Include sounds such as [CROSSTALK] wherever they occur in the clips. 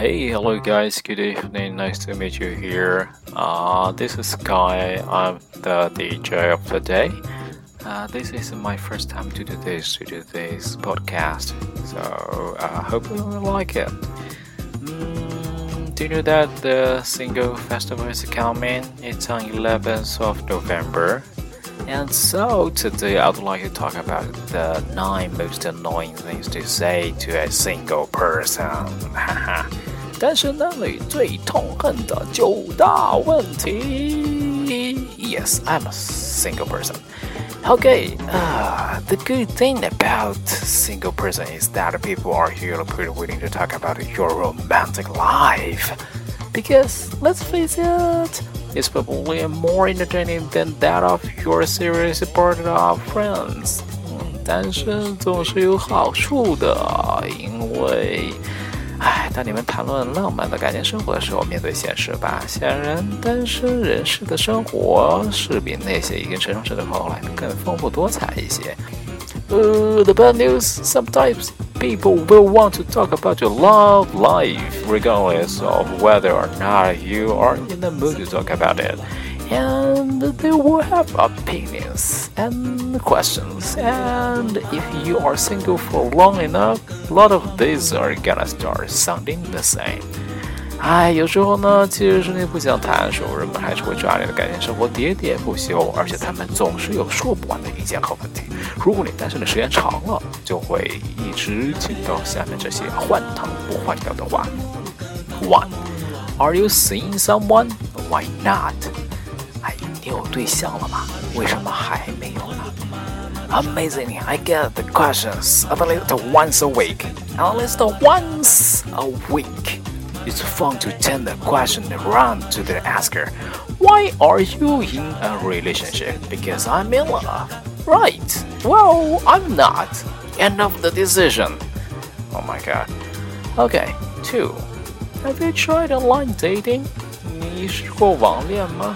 Hey, hello guys, good evening, nice to meet you here. Uh, this is Sky, I'm the DJ of the day. Uh, this is my first time to do this, to do this podcast, so I uh, hope you will like it. Mm, do you know that the single festival is coming? It's on 11th of November. And so today I'd like to talk about the nine most annoying things to say to a single person. [LAUGHS] 单身男女最痛恨的九大问题。Yes, I'm a single person. Okay, uh, the good thing about single person is that people are here pretty willing to talk about your romantic life. Because let's face it, it's probably more entertaining than that of your serious partner of friends. 单身总是有好处的，因为。 唉，当你们谈论浪漫的感情生活的时候，面对现实吧。显然，单身人士的生活是比那些已经成熟的朋友来的更丰富多彩一些。Uh, the bad news sometimes people will want to talk about your love life, regardless of whether or not you are in the mood to talk about it and they will have opinions and questions. And if you are single for long enough, a lot of these are gonna start sounding the same. 哎，有时候呢，其实是你不想谈，时候人们还是会抓你的感情生活喋喋不休，而且他们总是有说不完的意见和问题。如果你单身的时间长了，就会一直听到下面这些换汤不换药的话。One, are you seeing someone? Why not? 你有对象了吗？为什么还没有呢？Amazing! I get the questions at least once a week. At least once a week. It's fun to turn the question around to the asker. Why are you in a relationship? Because I'm in love. Right. Well, I'm not. End of the decision. Oh my god. Okay. Two. Have you tried online dating? 你试过网恋吗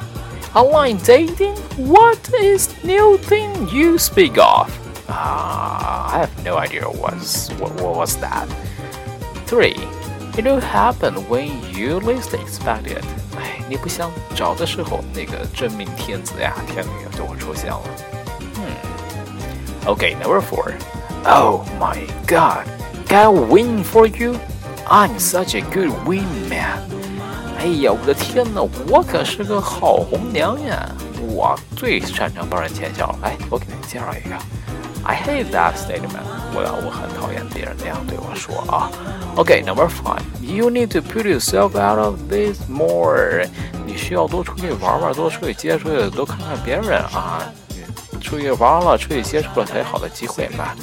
？Online dating? What is new thing you speak of? Ah, uh, I have no idea what's, what, what was that. 3. It will happen when you least expect it. 哎，你不想找的时候，那个真命天子呀、天女就会出现了。Hmm. Okay, number four. Oh my God! Can I win for you? I'm such a good wingman. 哎呀，我的天哪，我可是个好红娘呀！我最擅长帮人牵线了。哎，我给你介绍一个。I hate that statement。我我很讨厌别人那样对我说啊。OK，number five。You need to put yourself out of this more。你需要多出去玩玩，多出去接触，多看看别人啊。出去玩了，出去接触了，才有好的机会嘛。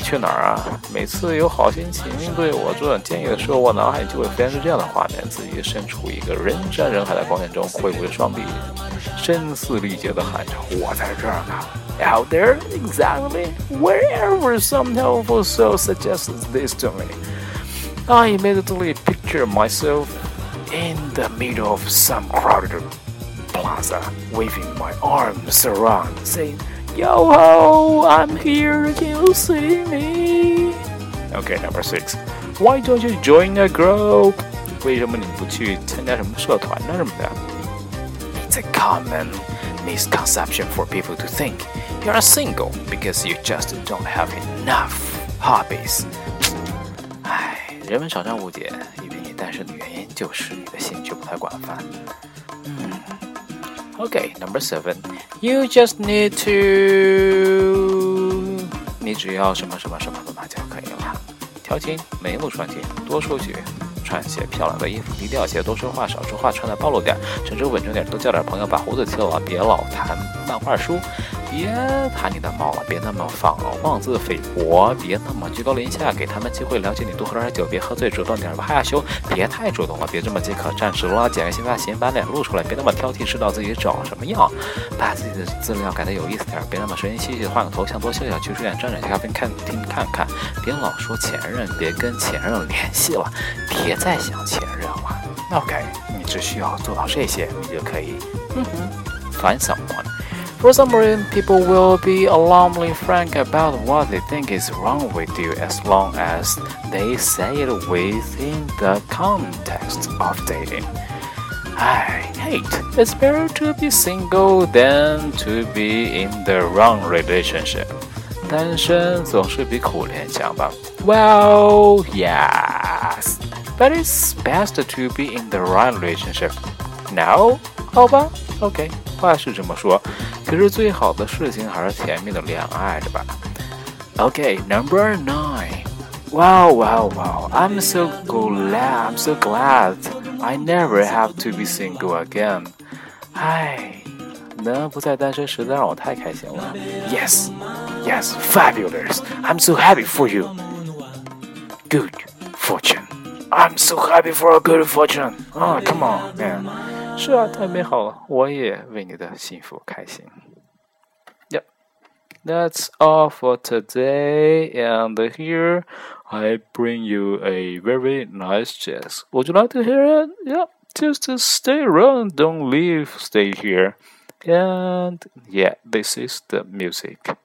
去哪儿啊？每次有好心情对我这种建议的时候，我脑海里就会飞出这样的画面：自己身处一个人山人海的光线中，挥舞着双臂，声嘶力竭地喊着：“我在这儿呢！”Out there, exactly wherever some helpful soul suggests this to me, I immediately picture myself in the middle of some crowded plaza, waving my arms around, saying. Yo ho, I'm here, can you see me? Okay, number six. Why don't you join a group? 为什么你不去参加什么社团呢？什么的？It's a common misconception for people to think you're single because you just don't have enough hobbies. 唉，人们常常误解，以为你单身的原因就是你的兴趣不太广泛。嗯。Okay, number seven. You just need to. 你只要什么什么什么的嘛就 可以了。调情，眉目传情，多出去，穿些漂亮的衣服，低调些，多说话，少说话，穿的暴露点，甚至稳重点，多交点朋友，把胡子剃了，别老谈漫画书。别谈你的猫了，别那么放妄自菲薄，别那么居高临下，给他们机会了解你，多喝点酒，别喝醉，主动点，吧害羞，别太主动了，别这么饥渴，暂时了，剪个新发型，把脸露出来，别那么挑剔，知道自己长什么样，把自己的资料改得有意思点，别那么神经兮兮，换个头像，多笑笑，去书店转转，去咖啡看听看看，别老说前任，别跟前任联系了，别再想前任了。OK，你只需要做到这些，你就可以，嗯哼，find someone。For some reason, people will be alarmingly frank about what they think is wrong with you as long as they say it within the context of dating. I hate. It's better to be single than to be in the wrong relationship. 单身总是比苦恋强吧？Well, yes, but it's best to be in the right relationship. No，好吧，OK，话是这么说， 可是最好的事情还是甜蜜的恋爱的吧？OK，Number、okay, nine. Wow, wow, wow! I'm so glad. I'm so glad. I never have to be single again. 唉，能不再单身实在让我太开心了。Yes, yes, fabulous. I'm so happy for you. Good fortune. I'm so happy for a good fortune. Oh, come on, man. 是啊，太美好了，我也为你的幸福开心。Yep, that's all for today. And here I bring you a very nice jazz. Would you like to hear it? Yeah, just stay around, don't leave, stay here. And yeah, this is the music.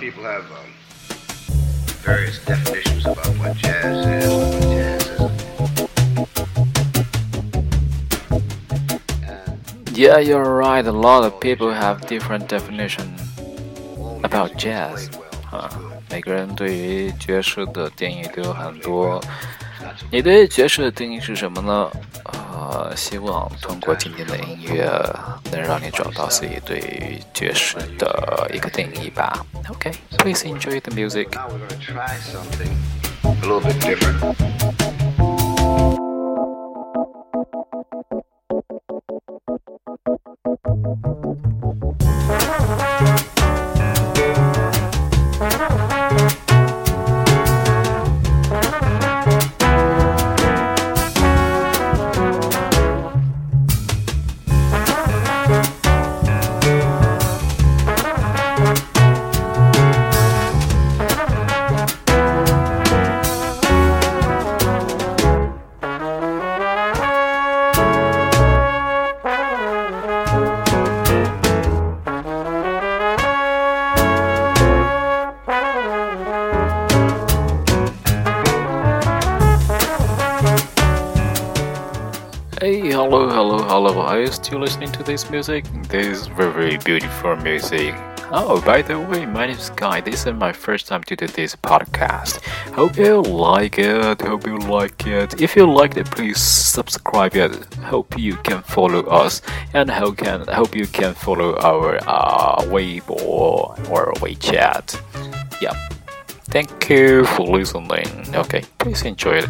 people have um, various definitions about what jazz is. What jazz is. yeah, you're right. A lot of people have different definition about jazz. 啊，每个人对于爵士的定义都有很多。你对爵士的定义是什么呢？ 呃，希望通过今天的音乐能让你找到自己对于爵士的一个定义吧。OK，please enjoy the music. Hello. Are you still listening to this music? This is very beautiful music. Oh, by the way, my name is Guy. This is my first time to do this podcast. Hope you like it. Hope you like it. If you liked it, please subscribe it. Hope you can follow us and hope can hope you can follow our uh, Weibo or WeChat. Yeah. Thank you for listening. Okay, please enjoy it.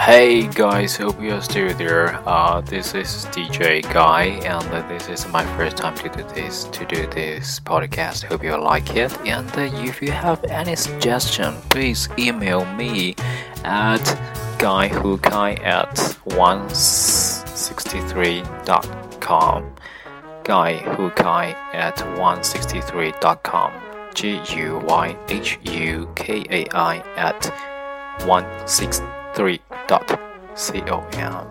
Hey guys, hope you're still there. Uh, this is DJ Guy, and this is my first time to do this to do this podcast. Hope you like it. And if you have any suggestion, please email me at guyhukai at 163.com. Guyhukai at 163.com. G U Y H U K A I at 163.com.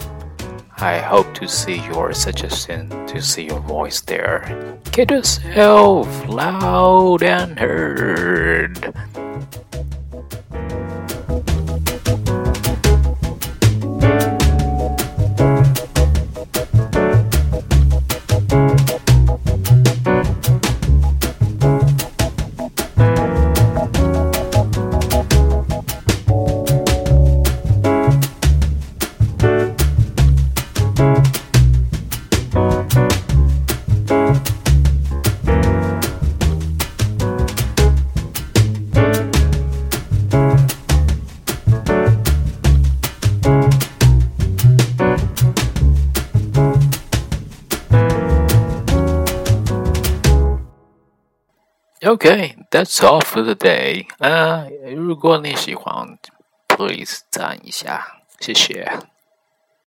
I hope to see your suggestion to see your voice there. Get yourself loud and heard. Okay, that's all for the day. 啊、如果你喜欢，please 赞一下，谢谢。